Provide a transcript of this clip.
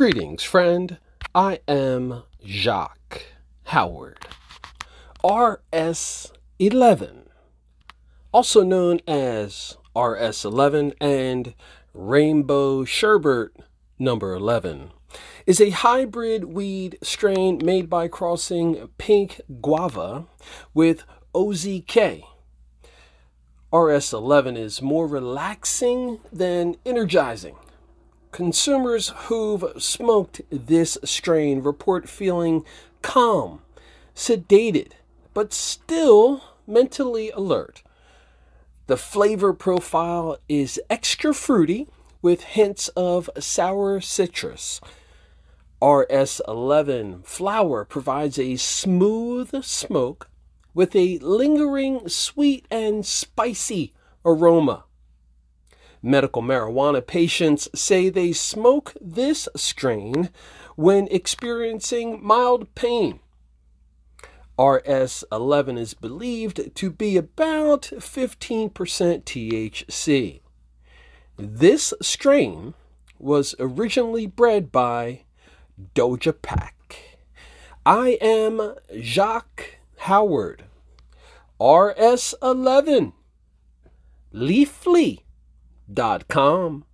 Greetings, friend. I am Jacque Howard. RS11, also known as RS11 and Rainbow Sherbet number 11, is a hybrid weed strain made by crossing pink guava with OZK. RS11 is more relaxing than energizing Consumers who've smoked this strain report feeling calm, sedated, but still mentally alert. The flavor profile is extra fruity with hints of sour citrus. RS11 flower provides a smooth smoke with a lingering sweet and spicy aroma. Medical marijuana patients say they smoke this strain when experiencing mild pain. RS11 is believed to be about 15% THC. This strain was originally bred by Doja Pak. I am Jacque Howard. RS11. Leafly dot com.